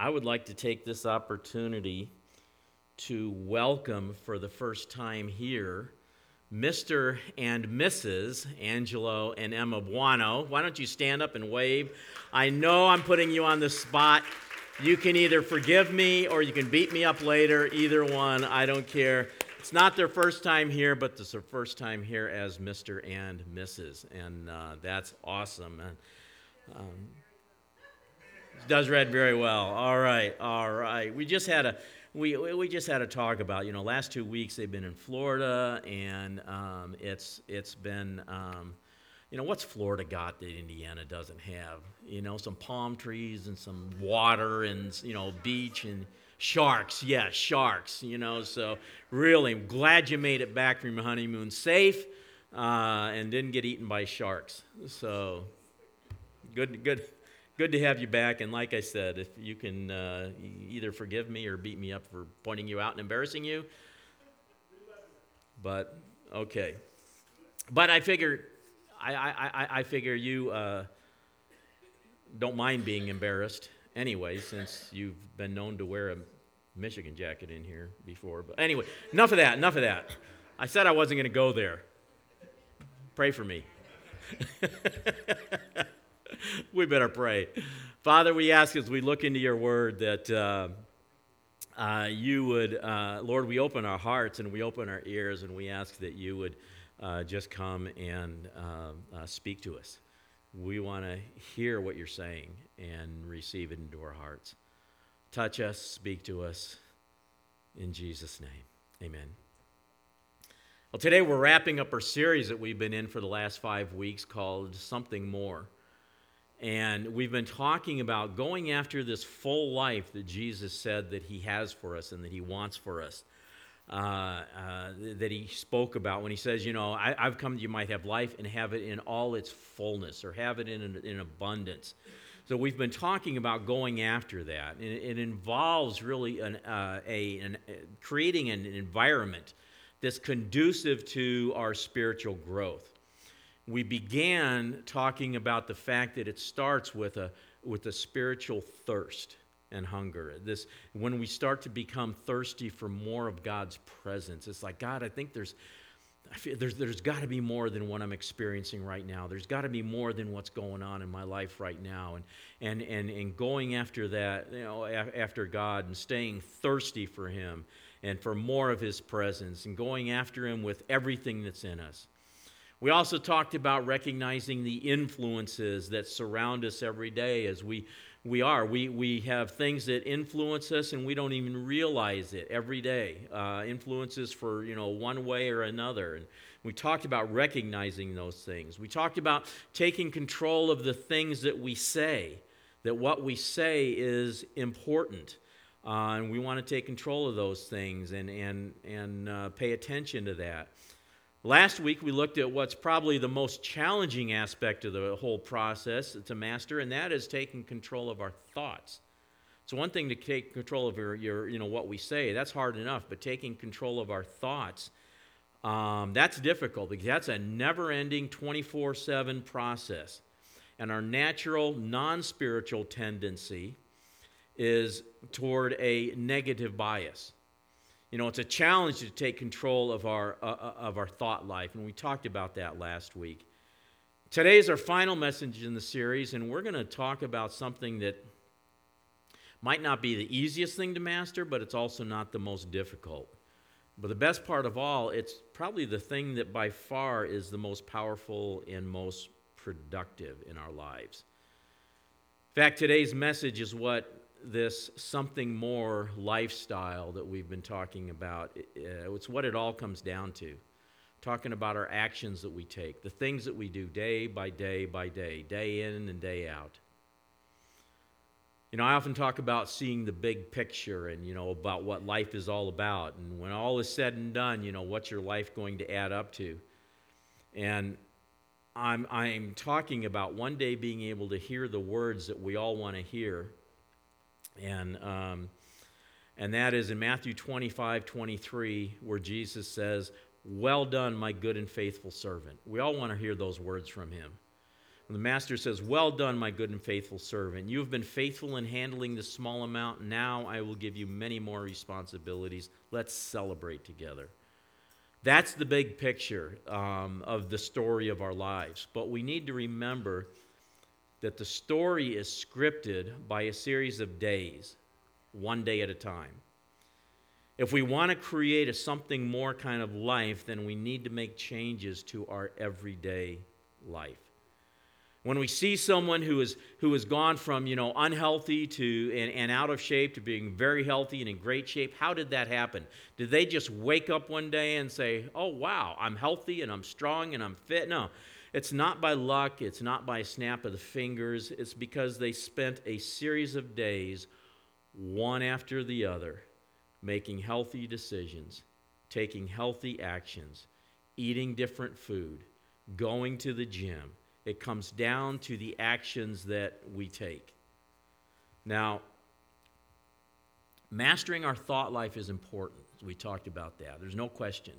I would like to take this opportunity to welcome for the first time here Mr. and Mrs. Angelo and Emma Buono. Why don't you stand up and wave? I know I'm putting you on the spot. You can either forgive me or you can beat me up later. Either one, I don't care. It's not their first time here, but it's their first time here as Mr. and Mrs. And uh, that's awesome. And, um, does read very well. All right, all right. We just had a we we just had a talk about you know last two weeks they've been in Florida and um, it's it's been um, you know what's Florida got that Indiana doesn't have you know some palm trees and some water and you know beach and sharks yeah sharks you know so really glad you made it back from your honeymoon safe uh, and didn't get eaten by sharks so good good good to have you back. And like I said, if you can uh, either forgive me or beat me up for pointing you out and embarrassing you. But okay. But I figure, I, I, I figure you uh, don't mind being embarrassed anyway, since you've been known to wear a Michigan jacket in here before. But anyway, enough of that. Enough of that. I said I wasn't going to go there. Pray for me. we better pray. Father, we ask as we look into your word that uh, uh, you would, uh, Lord, we open our hearts and we open our ears and we ask that you would uh, just come and uh, uh, speak to us. We want to hear what you're saying and receive it into our hearts. Touch us, speak to us. In Jesus' name, amen. Well, today we're wrapping up our series that we've been in for the last five weeks called Something More. And we've been talking about going after this full life that Jesus said that he has for us and that he wants for us. Uh, uh, that he spoke about when he says, You know, I, have come that you might have life and have it in all its fullness or have it in, in abundance. So we've been talking about going after that. And it, it involves really an, uh, a, an, uh, creating an environment that's conducive to our spiritual growth we began talking about the fact that it starts with a, with a spiritual thirst and hunger. This, when we start to become thirsty for more of God's presence, it's like, God, I think there's, there's, there's got to be more than what I'm experiencing right now. There's got to be more than what's going on in my life right now. And, and, and, and going after that, you know, after God and staying thirsty for Him and for more of His presence and going after Him with everything that's in us. We also talked about recognizing the influences that surround us every day as we, we are. We, we have things that influence us and we don't even realize it every day. Uh, influences for, you know, one way or another. And we talked about recognizing those things. We talked about taking control of the things that we say, that what we say is important. Uh, and we want to take control of those things and, and, and uh, pay attention to that. Last week, we looked at what's probably the most challenging aspect of the whole process to master, and that is taking control of our thoughts. It's one thing to take control of your, your you know, what we say. That's hard enough, but taking control of our thoughts, um, that's difficult because that's a never ending 24 7 process. And our natural, non spiritual tendency is toward a negative bias. You know, it's a challenge to take control of our, uh, uh, of our thought life, and we talked about that last week. Today is our final message in the series, and we're going to talk about something that might not be the easiest thing to master, but it's also not the most difficult. But the best part of all, it's probably the thing that by far is the most powerful and most productive in our lives. In fact, today's message is what this something more lifestyle that we've been talking about. Uh, it's what it all comes down to. Talking about our actions that we take, the things that we do day by day by day, day in and day out. You know, I often talk about seeing the big picture and, you know, about what life is all about. And when all is said and done, you know, what's your life going to add up to? And I'm, I'm talking about one day being able to hear the words that we all want to hear and, um, and that is in Matthew 25, 23, where Jesus says, Well done, my good and faithful servant. We all want to hear those words from him. the master says, Well done, my good and faithful servant. You have been faithful in handling this small amount. Now I will give you many more responsibilities. Let's celebrate together. That's the big picture um, of the story of our lives. But we need to remember that the story is scripted by a series of days, one day at a time. If we want to create a something more kind of life, then we need to make changes to our everyday life. When we see someone who, is, who has gone from you know, unhealthy to, and, and out of shape to being very healthy and in great shape, how did that happen? Did they just wake up one day and say, oh, wow, I'm healthy and I'm strong and I'm fit? No. It's not by luck, it's not by a snap of the fingers. It's because they spent a series of days, one after the other, making healthy decisions, taking healthy actions, eating different food, going to the gym it comes down to the actions that we take. Now, mastering our thought life is important. We talked about that. There's no question.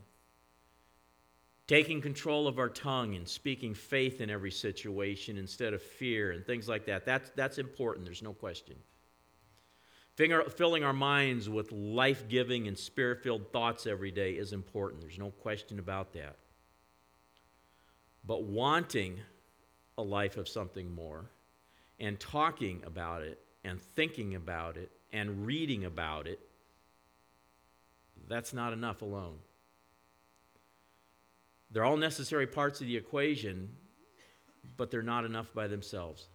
Taking control of our tongue and speaking faith in every situation instead of fear and things like that, that's, that's important. There's no question. Filling our minds with life giving and spirit filled thoughts every day is important. There's no question about that. But wanting a life of something more and talking about it and thinking about it and reading about it, that's not enough alone. They're all necessary parts of the equation, but they're not enough by themselves.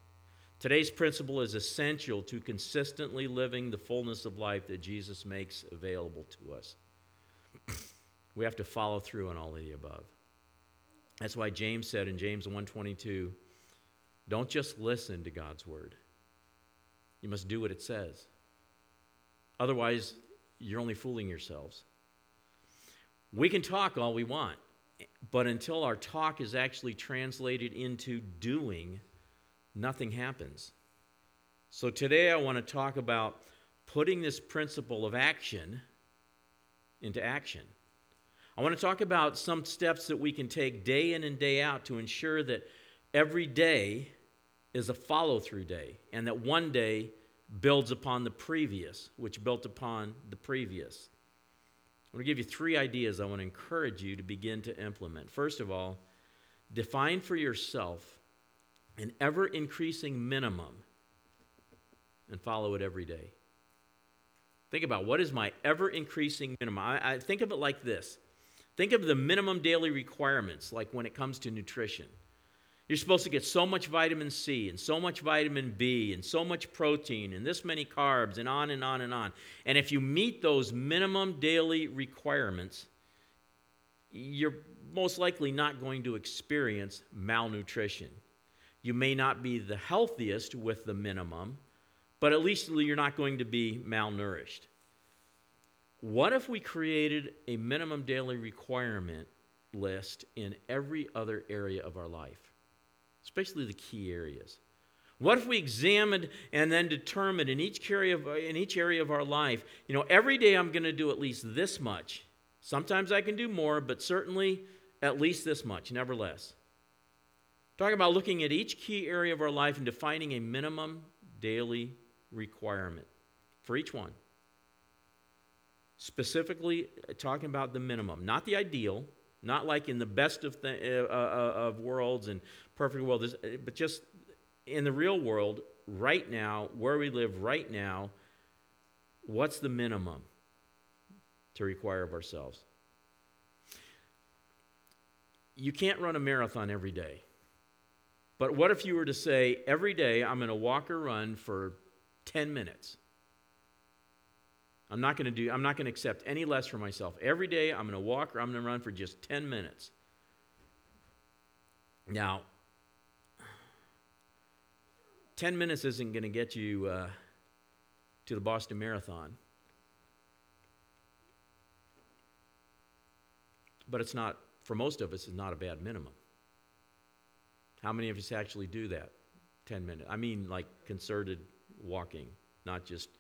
Today's principle is essential to consistently living the fullness of life that Jesus makes available to us. we have to follow through on all of the above. That's why James said in James 122, don't just listen to God's word, you must do what it says. Otherwise, you're only fooling yourselves. We can talk all we want, but until our talk is actually translated into doing, nothing happens. So today I want to talk about putting this principle of action into action. I want to talk about some steps that we can take day in and day out to ensure that every day is a follow through day, and that one day builds upon the previous, which built upon the previous. I want to give you three ideas I want to encourage you to begin to implement. First of all, define for yourself an ever increasing minimum and follow it every day. Think about what is my ever increasing minimum. I, I, think of it like this think of the minimum daily requirements, like when it comes to nutrition. You're supposed to get so much vitamin C and so much vitamin B and so much protein and this many carbs and on and on and on. And if you meet those minimum daily requirements, you're most likely not going to experience malnutrition. You may not be the healthiest with the minimum, but at least you're not going to be malnourished. What if we created a minimum daily requirement list in every other area of our life? Especially the key areas. What if we examined and then determined in each area of, in each area of our life, you know, every day I'm going to do at least this much. Sometimes I can do more, but certainly at least this much, never less. Talking about looking at each key area of our life and defining a minimum daily requirement for each one. Specifically, uh, talking about the minimum, not the ideal, not like in the best of, th- uh, uh, of worlds and perfect world, uh, but just in the real world, right now, where we live right now, what's the minimum to require of ourselves? You can't run a marathon every day. But what if you were to say, every day I'm going to walk or run for 10 minutes? I'm not going to do, I'm not going to accept any less for myself. Every day I'm going to walk or I'm going to run for just 10 minutes. Now, 10 minutes isn't going to get you uh, to the Boston Marathon. But it's not, for most of us, it's not a bad minimum. How many of us actually do that? 10 minutes. I mean, like concerted walking, not just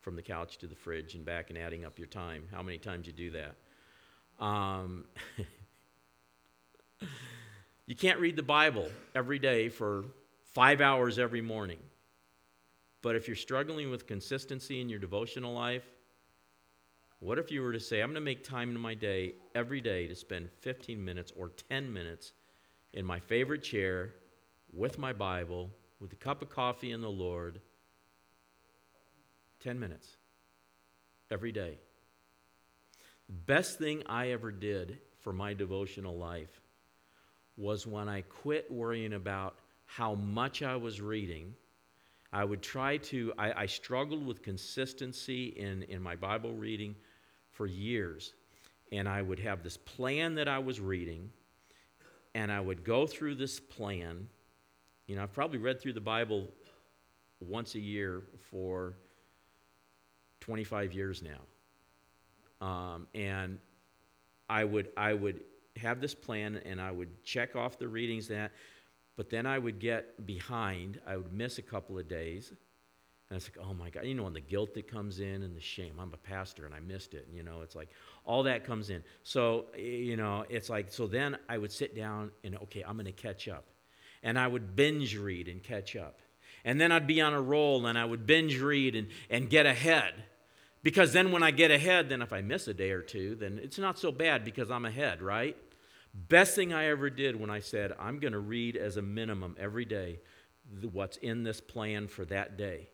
from the couch to the fridge and back and adding up your time. How many times you do that? Um, you can't read the Bible every day for five hours every morning. But if you're struggling with consistency in your devotional life, what if you were to say, I'm going to make time in my day every day to spend 15 minutes or 10 minutes in my favorite chair with my Bible, with a cup of coffee in the Lord? 10 minutes every day. The best thing I ever did for my devotional life was when I quit worrying about how much I was reading. I would try to, I, I, struggled with consistency in, in my Bible reading for years. And I would have this plan that I was reading, and I would go through this plan. You know, I've probably read through the Bible once a year for 25 years now. Um, and I would, I would have this plan and I would check off the readings that, but then I would get behind. I would miss a couple of days. And it's like, oh my God, you know, and the guilt that comes in and the shame. I'm a pastor and I missed it. And, you know, it's like all that comes in. So, you know, it's like, so then I would sit down and, okay, I'm going to catch up. And I would binge read and catch up. And then I'd be on a roll and I would binge read and, and get ahead. Because then when I get ahead, then if I miss a day or two, then it's not so bad because I'm ahead, right? Best thing I ever did when I said, I'm going to read as a minimum every day what's in this plan for that day.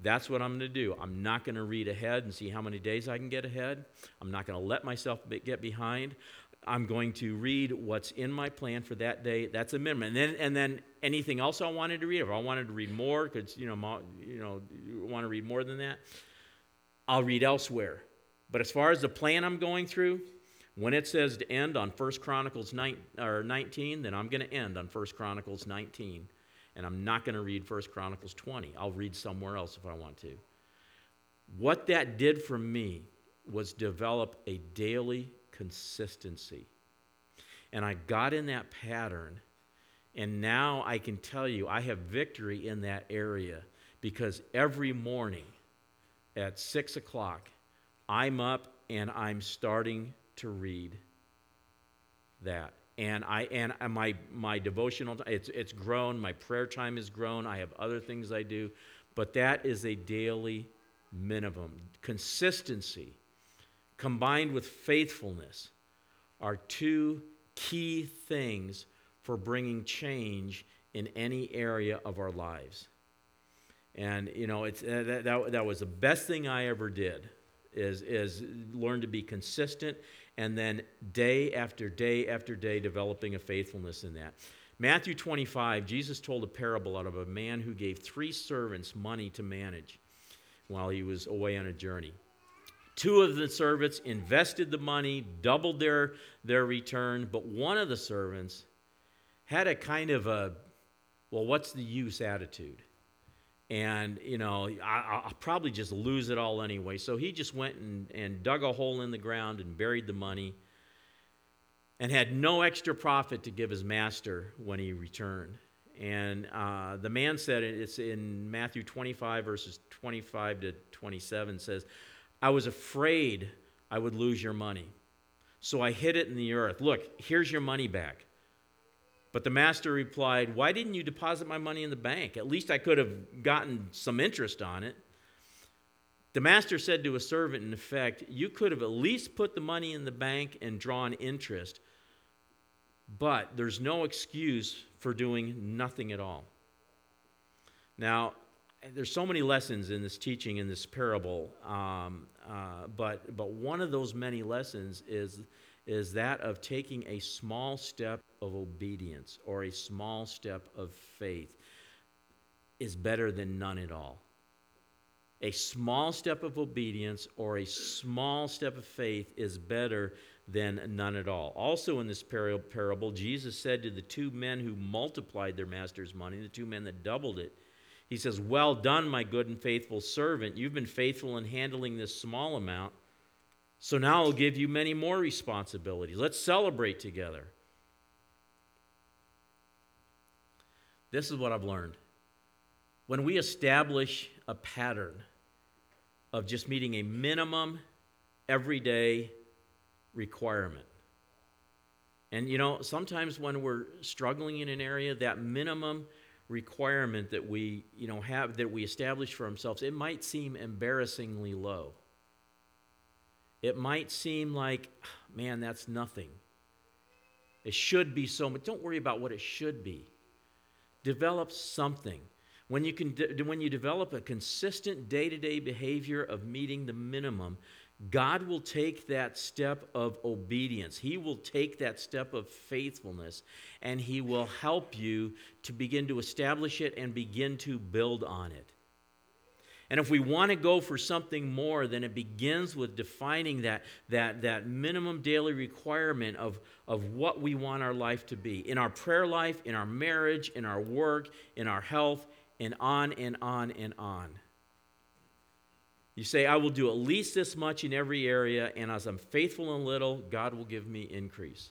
That's what I'm going to do. I'm not going to read ahead and see how many days I can get ahead. I'm not going to let myself get behind. I'm going to read what's in my plan for that day. That's a minimum. And then, and then anything else I wanted to read, if I wanted to read more, because you know, you know, you want to read more than that, I'll read elsewhere. But as far as the plan I'm going through, when it says to end on 1 Chronicles 19, then I'm going to end on 1 Chronicles 19 and I'm not going to read First Chronicles 20. I'll read somewhere else if I want to. What that did for me was develop a daily consistency. And I got in that pattern, and now I can tell you I have victory in that area because every morning at 6 o'clock, I'm up and I'm starting to read that and I and my my devotional it's it's grown. My prayer time has grown. I have other things I do, but that is a daily minimum. Consistency combined with faithfulness are two key things for bringing change in any area of our lives. And you know, it's uh, that, that, that was the best thing I ever did is is learn to be consistent and then day after day after day developing a faithfulness in that. Matthew 25, Jesus told a parable out of a man who gave three servants money to manage while he was away on a journey. Two of the servants invested the money, doubled their, their return, but one of the servants had a kind of a, well, what's the use attitude? And you know I, will probably just lose it all anyway. So he just went and, and dug a hole in the ground and buried the money and had no extra profit to give his master when he returned. And uh, the man said it's in matthew 25 verses 25 to 27 says i was afraid i would lose your money. So i hid it in the earth. Look here's your money back but the master replied, Why didn't you deposit my money in the bank? At least I could have gotten some interest on it. The master said to a servant, in effect, You could have at least put the money in the bank and drawn interest, but there's no excuse for doing nothing at all. Now, there's so many lessons in this teaching in this parable, um, uh, but, but one of those many lessons is is that of taking a small step of obedience or a small step of faith is better than none at all. A small step of obedience or a small step of faith is better than none at all. Also, in this parable, Jesus said to the two men who multiplied their master's money, the two men that doubled it, He says, Well done, my good and faithful servant. You've been faithful in handling this small amount. So now I'll give you many more responsibilities. Let's celebrate together. This is what I've learned. When we establish a pattern of just meeting a minimum everyday requirement, and you know, sometimes when we're struggling in an area, that minimum requirement that we, you know, have that we establish for ourselves, it might seem embarrassingly low. It might seem like, man, that's nothing. It should be so much. Don't worry about what it should be. Develop something. When you, can de- when you develop a consistent day to day behavior of meeting the minimum, God will take that step of obedience. He will take that step of faithfulness and He will help you to begin to establish it and begin to build on it. And if we want to go for something more, then it begins with defining that, that, that minimum daily requirement of, of what we want our life to be in our prayer life, in our marriage, in our work, in our health, and on and on and on. You say, I will do at least this much in every area, and as I'm faithful in little, God will give me increase.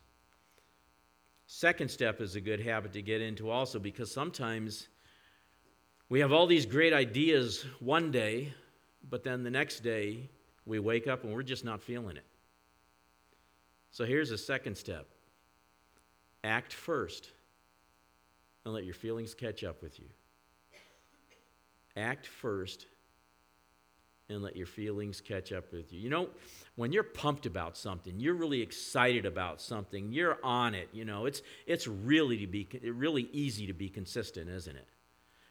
Second step is a good habit to get into also because sometimes we have all these great ideas one day, but then the next day we wake up and we're just not feeling it. So here's a second step act first and let your feelings catch up with you. Act first and let your feelings catch up with you. You know, when you're pumped about something, you're really excited about something, you're on it, you know, it's it's really to be really easy to be consistent, isn't it?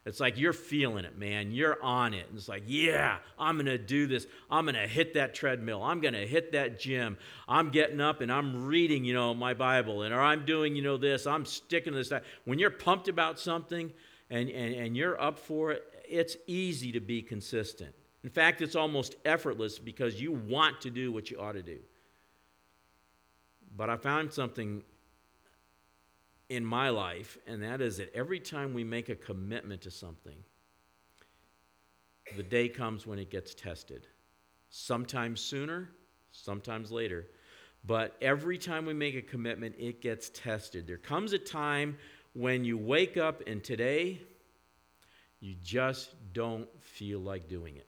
It's like you're feeling it, man. You're on it. And it's like, yeah, I'm going to do this. I'm going to hit that treadmill. I'm going to hit that gym. I'm getting up and I'm reading, you know, my Bible. And or I'm doing, you know, this. I'm sticking to this. That. When you're pumped about something and, and, and you're up for it, it's easy to be consistent. In fact, it's almost effortless because you want to do what you ought to do. But I found something in my life, and that is that every time we make a commitment to something, the day comes when it gets tested. Sometimes sooner, sometimes later. But every time we make a commitment, it gets tested. There comes a time when you wake up and today, you just don't feel like doing it.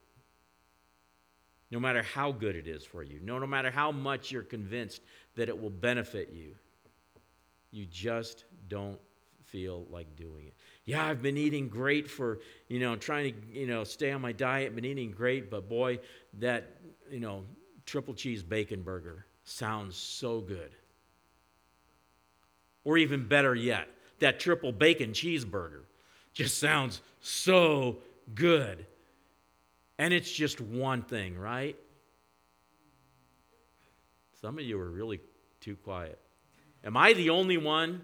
No matter how good it is for you, no, no matter how much you're convinced that it will benefit you, you just don't feel like doing it. Yeah, I've been eating great for, you know, trying to, you know, stay on my diet, been eating great, but boy, that, you know, triple cheese bacon burger sounds so good. Or even better yet, that triple bacon cheeseburger just sounds so good. And it's just one thing, right? Some of you are really too quiet. Am I the only one?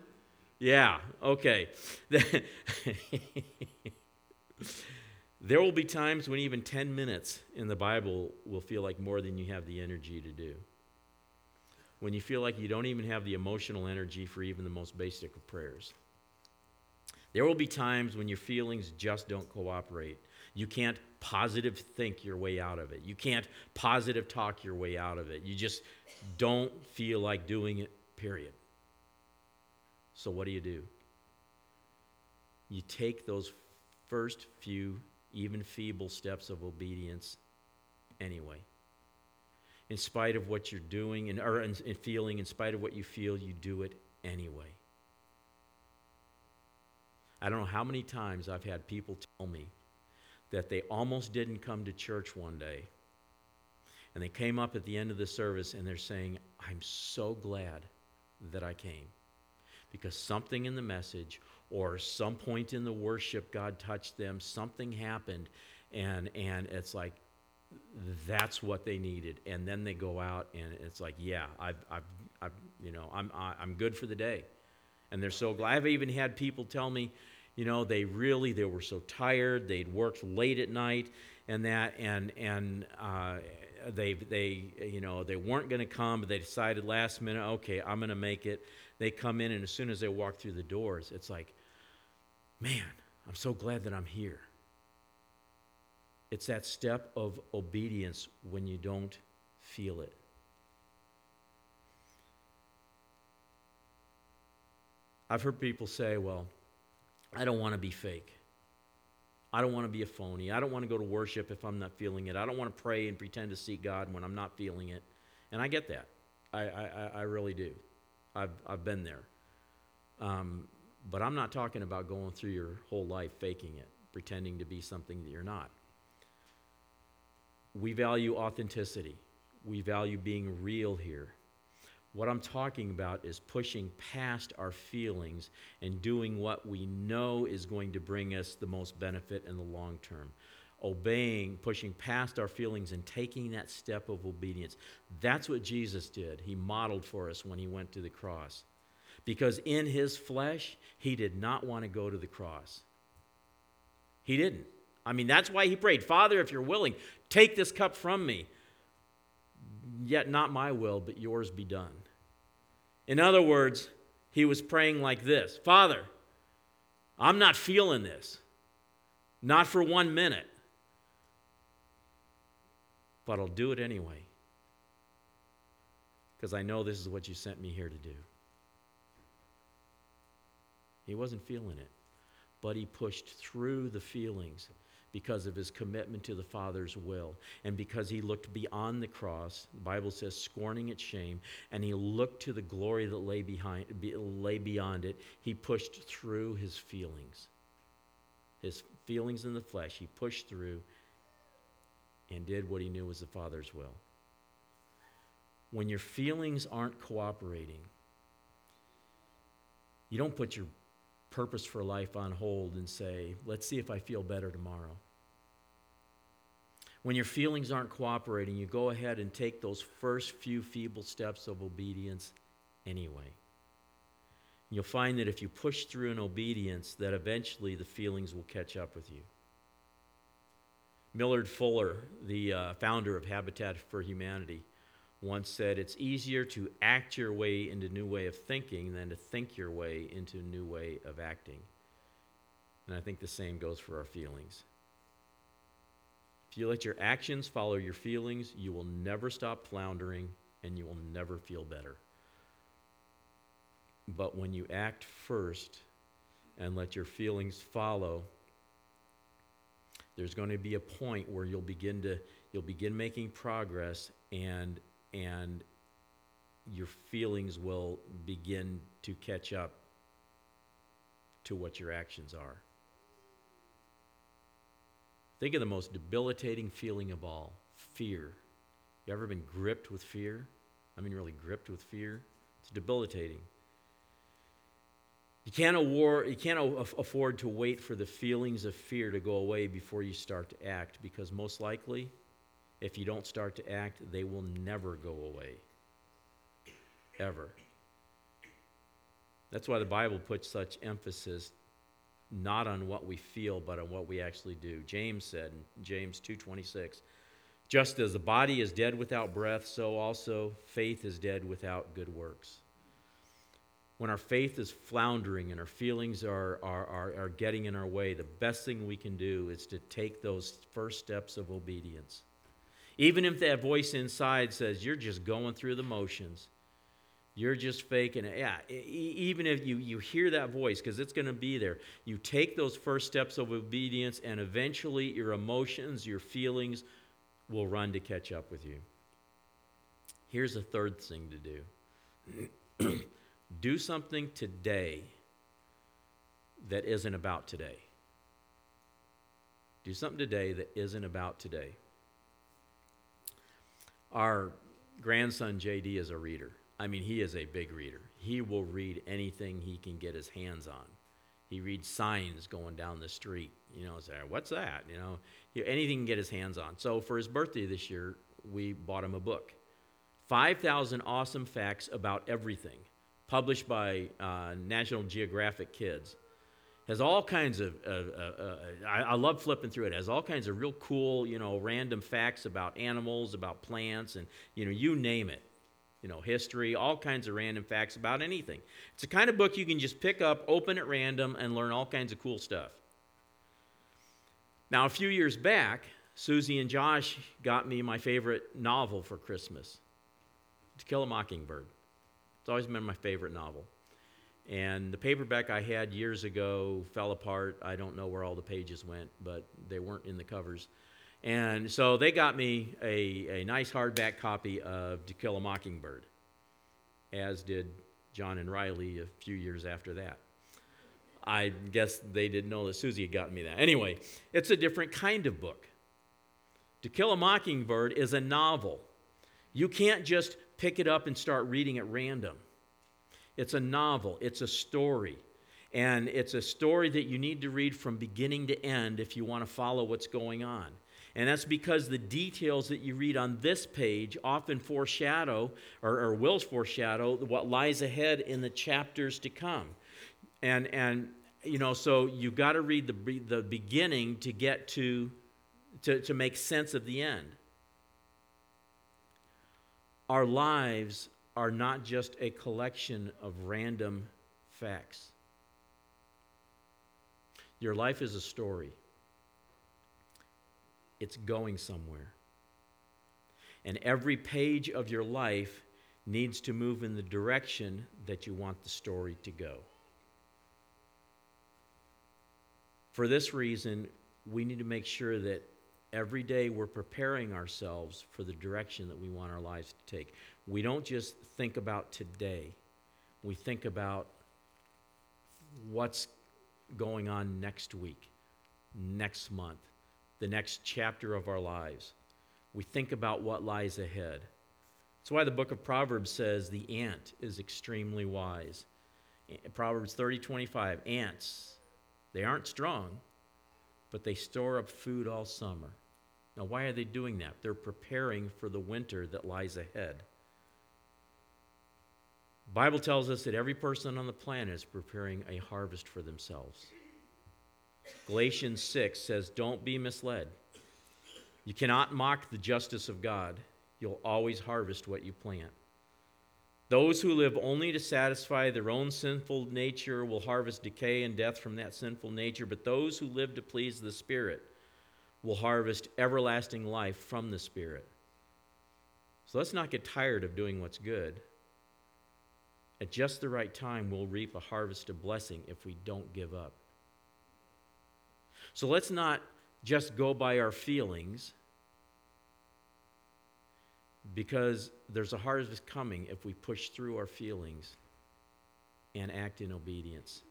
Yeah, okay. there will be times when even 10 minutes in the Bible will feel like more than you have the energy to do. When you feel like you don't even have the emotional energy for even the most basic of prayers. There will be times when your feelings just don't cooperate. You can't positive think your way out of it. You can't positive talk your way out of it. You just don't feel like doing it, period. So, what do you do? You take those first few, even feeble steps of obedience anyway. In spite of what you're doing and, or in, in feeling, in spite of what you feel, you do it anyway. I don't know how many times I've had people tell me that they almost didn't come to church one day. And they came up at the end of the service and they're saying, I'm so glad that I came because something in the message or some point in the worship God touched them, something happened, and and it's like that's what they needed. And then they go out and it's like, yeah, I've, I've, I've you know, I'm, I'm good for the day. And they're so glad. I've even had people tell me, you know, they really, they were so tired. They'd worked late at night and that, and, and, uh, they, they, you know, they weren't going to come, but they decided last minute, okay, I'm going to make it. They come in, and as soon as they walk through the doors, it's like, man, I'm so glad that I'm here. It's that step of obedience when you don't feel it. I've heard people say, well, I don't want to be fake. I don't want to be a phony. I don't want to go to worship if I'm not feeling it. I don't want to pray and pretend to seek God when I'm not feeling it. And I get that. I, I, I really do. I've, I've been there. Um, But I'm not talking about going through your whole life faking it, pretending to be something that you're not. We value authenticity, we value being real here. What I'm talking about is pushing past our feelings and doing what we know is going to bring us the most benefit in the long term. Obeying, pushing past our feelings, and taking that step of obedience. That's what Jesus did. He modeled for us when he went to the cross. Because in his flesh, he did not want to go to the cross. He didn't. I mean, that's why he prayed, Father, if you're willing, take this cup from me. Yet not my will, but yours be done. In other words, he was praying like this Father, I'm not feeling this, not for one minute, but I'll do it anyway, because I know this is what you sent me here to do. He wasn't feeling it, but he pushed through the feelings because of his commitment to the Father's will and because he looked beyond the cross. The Bible says, scorning its shame, and he looked to the glory that lay, behind, lay beyond it. He pushed through his feelings. His feelings in the flesh, he pushed through and did what he knew was the Father's will. When your feelings aren't cooperating, you don't put your purpose for life on hold and say, let's see if I feel better tomorrow. When your feelings aren't cooperating, you go ahead and take those first few feeble steps of obedience anyway. You'll find that if you push through in obedience, that eventually the feelings will catch up with you. Millard Fuller, the uh, founder of Habitat for Humanity, once said, It's easier to act your way into a new way of thinking than to think your way into a new way of acting. And I think the same goes for our feelings. If you let your actions follow your feelings, you will never stop floundering and you will never feel better. But when you act first and let your feelings follow, there's going to be a point where you'll begin to you'll begin making progress and and your feelings will begin to catch up to what your actions are. Think of the most debilitating feeling of all fear. You ever been gripped with fear? I mean, really gripped with fear? It's debilitating. You can't, award, you can't afford to wait for the feelings of fear to go away before you start to act because most likely if you don't start to act, they will never go away. Ever. That's why the Bible puts such emphasis not on what we feel but on what we actually do. James said in James 2:26, just as the body is dead without breath, so also faith is dead without good works. When our faith is floundering and our feelings are, are, are, are getting in our way, the best thing we can do is to take those first steps of obedience. Even if that voice inside says, you're just going through the motions, you're just faking it. Yeah, even if you, you hear that voice, because it's going to be there, you take those first steps of obedience, and eventually your emotions, your feelings will run to catch up with you. Here's a third thing to do do something today that isn't about today. Do something today that isn't about today. Our grandson JD is a reader. I mean, he is a big reader. He will read anything he can get his hands on. He reads signs going down the street. You know, say, what's that? You know, anything he can get his hands on. So for his birthday this year, we bought him a book 5,000 Awesome Facts About Everything, published by uh, National Geographic Kids has all kinds of, uh, uh, uh, I, I, love flipping through it. it. has all kinds of real cool, you know, random facts about animals, about plants, and, you know, you name it. You know, history, all kinds of random facts about anything. It's a kind of book you can just pick up, open at random, and learn all kinds of cool stuff. Now, a few years back, Susie and Josh got me my favorite novel for Christmas To Kill a Mockingbird. It's always been my favorite novel. And the paperback I had years ago fell apart. I don't know where all the pages went, but they weren't in the covers. And so they got me a, a nice hardback copy of To Kill a Mockingbird, as did John and Riley a few years after that. I guess they didn't know that Susie had gotten me that. Anyway, it's a different kind of book. To Kill a Mockingbird is a novel. You can't just pick it up and start reading at random. It's a novel, it's a story. And it's a story that you need to read from beginning to end if you want to follow what's going on. And that's because the details that you read on this page often foreshadow or, or will foreshadow what lies ahead in the chapters to come. And, and you know, so you've got to read the, the beginning to get to, to, to make sense of the end. Our lives are not just a collection of random facts. Your life is a story it's going somewhere. And every page of your life needs to move in the direction that you want the story to go. For this reason, we need to make sure that every day we're preparing ourselves for the direction that we want our lives to take. We don't just think about today, we think about what's going on next week, next month, the next chapter of our lives. We think about what lies ahead. That's why the book of Proverbs says the ant is extremely wise. Proverbs 30 25, ants, they aren't strong, but they store up food all summer. Now, why are they doing that? They're preparing for the winter that lies ahead. The Bible tells us that every person on the planet is preparing a harvest for themselves. Galatians 6 says, Don't be misled. You cannot mock the justice of God. You'll always harvest what you plant. Those who live only to satisfy their own sinful nature will harvest decay and death from that sinful nature, but those who live to please the Spirit will harvest everlasting life from the Spirit. So let's not get tired of doing what's good. At just the right time, we'll reap a harvest of blessing if we don't give up. So let's not just go by our feelings because there's a harvest coming if we push through our feelings and act in obedience.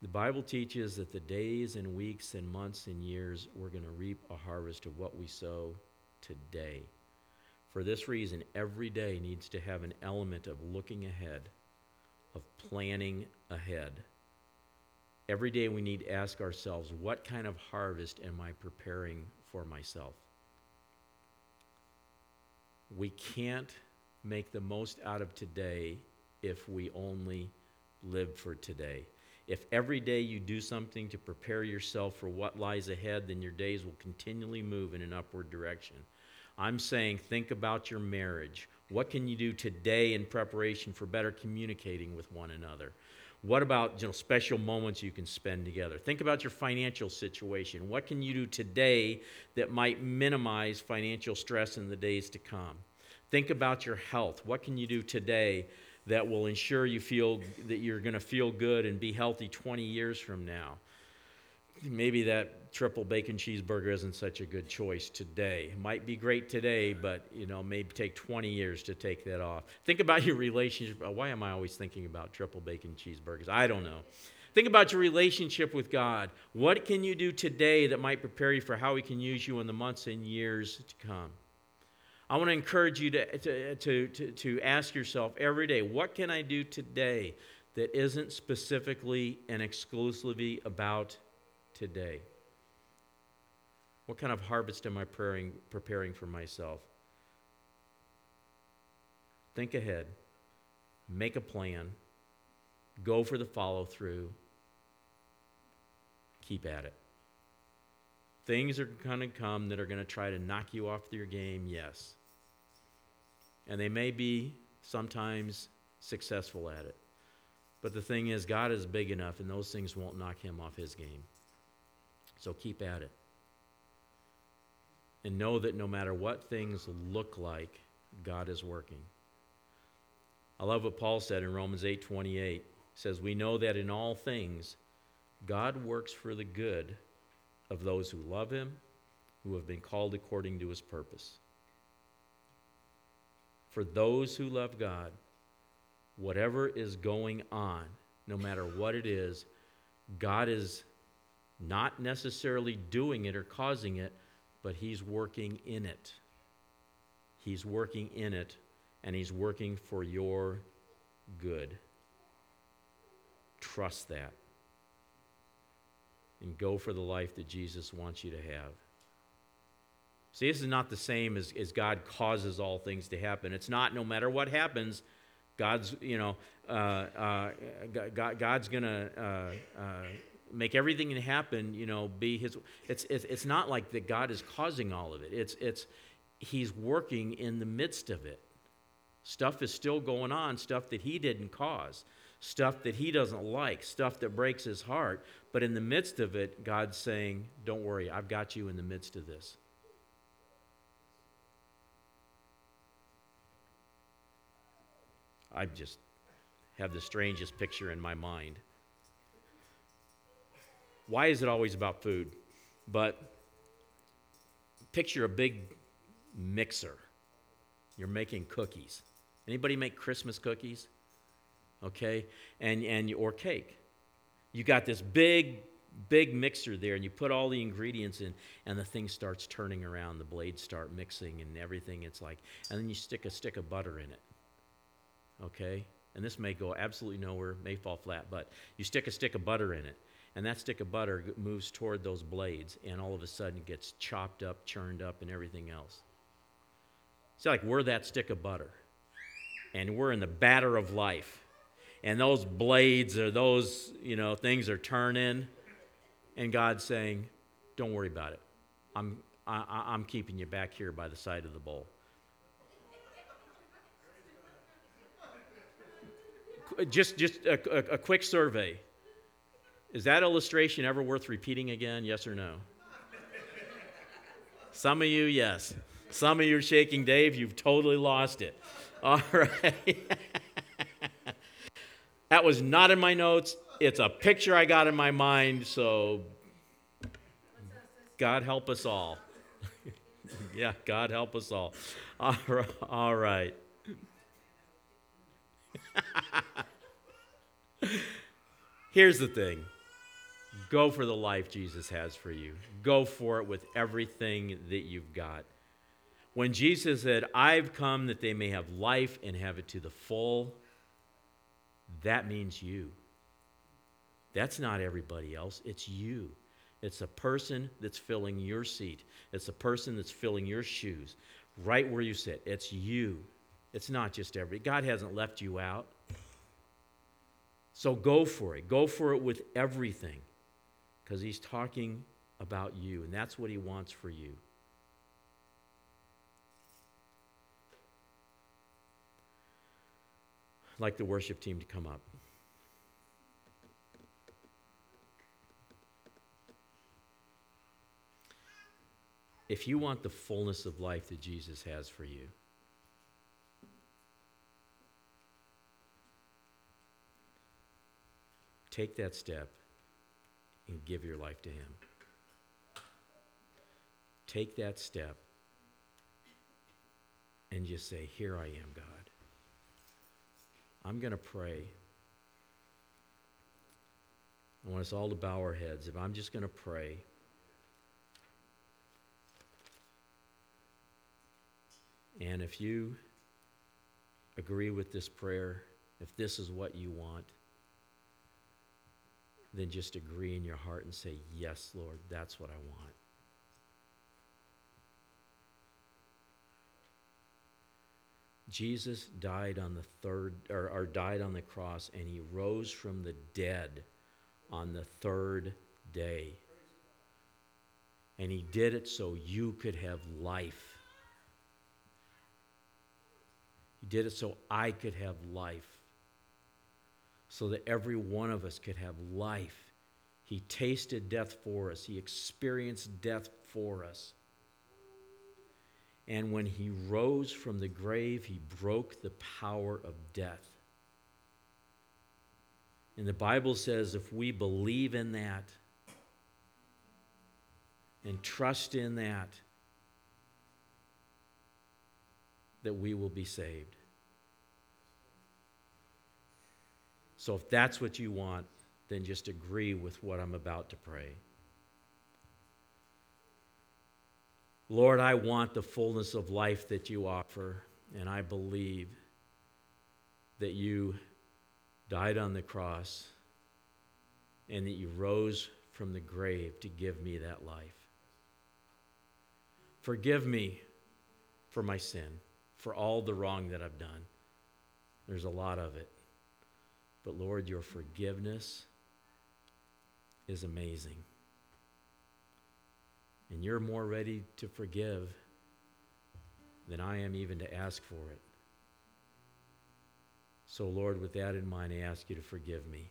The Bible teaches that the days and weeks and months and years we're going to reap a harvest of what we sow today. For this reason, every day needs to have an element of looking ahead of planning ahead. Every day we need to ask ourselves, what kind of harvest am I preparing for myself? We can't make the most out of today if we only live for today. If every day you do something to prepare yourself for what lies ahead, then your days will continually move in an upward direction. I'm saying think about your marriage. What can you do today in preparation for better communicating with one another? What about you know, special moments you can spend together? Think about your financial situation. What can you do today that might minimize financial stress in the days to come? Think about your health. What can you do today that will ensure you feel that you're going to feel good and be healthy 20 years from now? Maybe that triple bacon cheeseburger isn't such a good choice today. It might be great today, but you know, maybe take 20 years to take that off. Think about your relationship. Uh, why am I always thinking about triple bacon cheeseburgers? I don't know. Think about your relationship with God. What can you do today that might prepare you for how He can use you in the months and years to come? I want to encourage you to, to, to, to, to ask yourself every day what can I do today that isn't specifically and exclusively about today? What kind of harvest am I preparing, preparing for myself? Think ahead, make a plan, go for the follow through, keep at it. Things are going to come that are going to try to knock you off your game, yes. And they may be sometimes successful at it. But the thing is, God is big enough, and those things won't knock him off his game. So keep at it. And know that no matter what things look like, God is working. I love what Paul said in Romans 8:28. He says, "We know that in all things God works for the good of those who love him, who have been called according to his purpose." For those who love God, whatever is going on, no matter what it is, God is not necessarily doing it or causing it, but He's working in it. He's working in it, and He's working for your good. Trust that. And go for the life that Jesus wants you to have. See, this is not the same as, as God causes all things to happen. It's not no matter what happens, God's, you know, uh, uh, God, God's going to uh, uh, make everything happen, you know, be His. It's, it's, it's not like that God is causing all of it. It's, it's He's working in the midst of it. Stuff is still going on, stuff that He didn't cause, stuff that He doesn't like, stuff that breaks His heart. But in the midst of it, God's saying, Don't worry, I've got you in the midst of this. I just have the strangest picture in my mind. Why is it always about food? But picture a big mixer. You're making cookies. Anybody make Christmas cookies? Okay? And and or cake. You got this big big mixer there and you put all the ingredients in and the thing starts turning around the blades start mixing and everything it's like and then you stick a stick of butter in it okay? And this may go absolutely nowhere, may fall flat, but you stick a stick of butter in it, and that stick of butter moves toward those blades, and all of a sudden it gets chopped up, churned up, and everything else. It's like we're that stick of butter, and we're in the batter of life, and those blades or those you know things are turning, and God's saying, "Don't worry about it. I'm I, I'm keeping you back here by the side of the bowl." just just a, a, a quick survey. Is that illustration ever worth repeating again? Yes or no? Some of you, yes. Some of you are shaking, Dave. You've totally lost it. All right. that was not in my notes. It's a picture I got in my mind, so God help us all. yeah, God help us all. All right. Here's the thing go for the life Jesus has for you, go for it with everything that you've got. When Jesus said, I've come that they may have life and have it to the full, that means you. That's not everybody else, it's you. It's a person that's filling your seat. It's a person that's filling your shoes right where you sit. It's you. It's not just every. God hasn't left you out. So go for it. Go for it with everything because he's talking about you, and that's what he wants for you. I'd like the worship team to come up. If you want the fullness of life that Jesus has for you, Take that step and give your life to Him. Take that step and just say, Here I am, God. I'm going to pray. I want us all to bow our heads. If I'm just going to pray, and if you agree with this prayer, if this is what you want, then just agree in your heart and say, Yes, Lord, that's what I want. Jesus died on the third, or, or, died on the cross, and he rose from the dead on the third day. And he did it so you could have life. He did it so I could have life so that every one of us could have life. He tasted death for us, He experienced death for us. And when He rose from the grave, He broke the power of death. And the Bible says if we believe in that and trust in that, that we will be saved. So if that's what you want, then just agree with what I'm about to pray. Lord, I want the fullness of life that you offer, and I believe that you died on the cross and that you rose from the grave to give me that life. Forgive me for my sin, for all the wrong that I've done. There's a lot of it. But Lord, your forgiveness is amazing. And you're more ready to forgive than I am even to ask for it. So, Lord, with that in mind, I ask you to forgive me.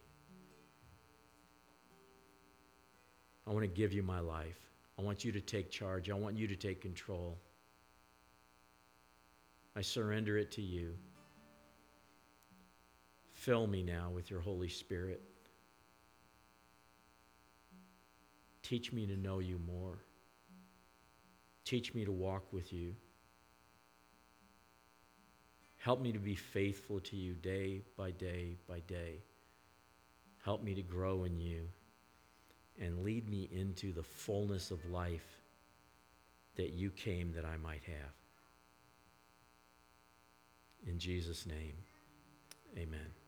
I want to give you my life. I want you to take charge. I want you to take control. I surrender it to you. Fill me now with your Holy Spirit. Teach me to know you more. Teach me to walk with you. Help me to be faithful to you day by day by day. Help me to grow in you and lead me into the fullness of life that you came that I might have. In Jesus' name, amen.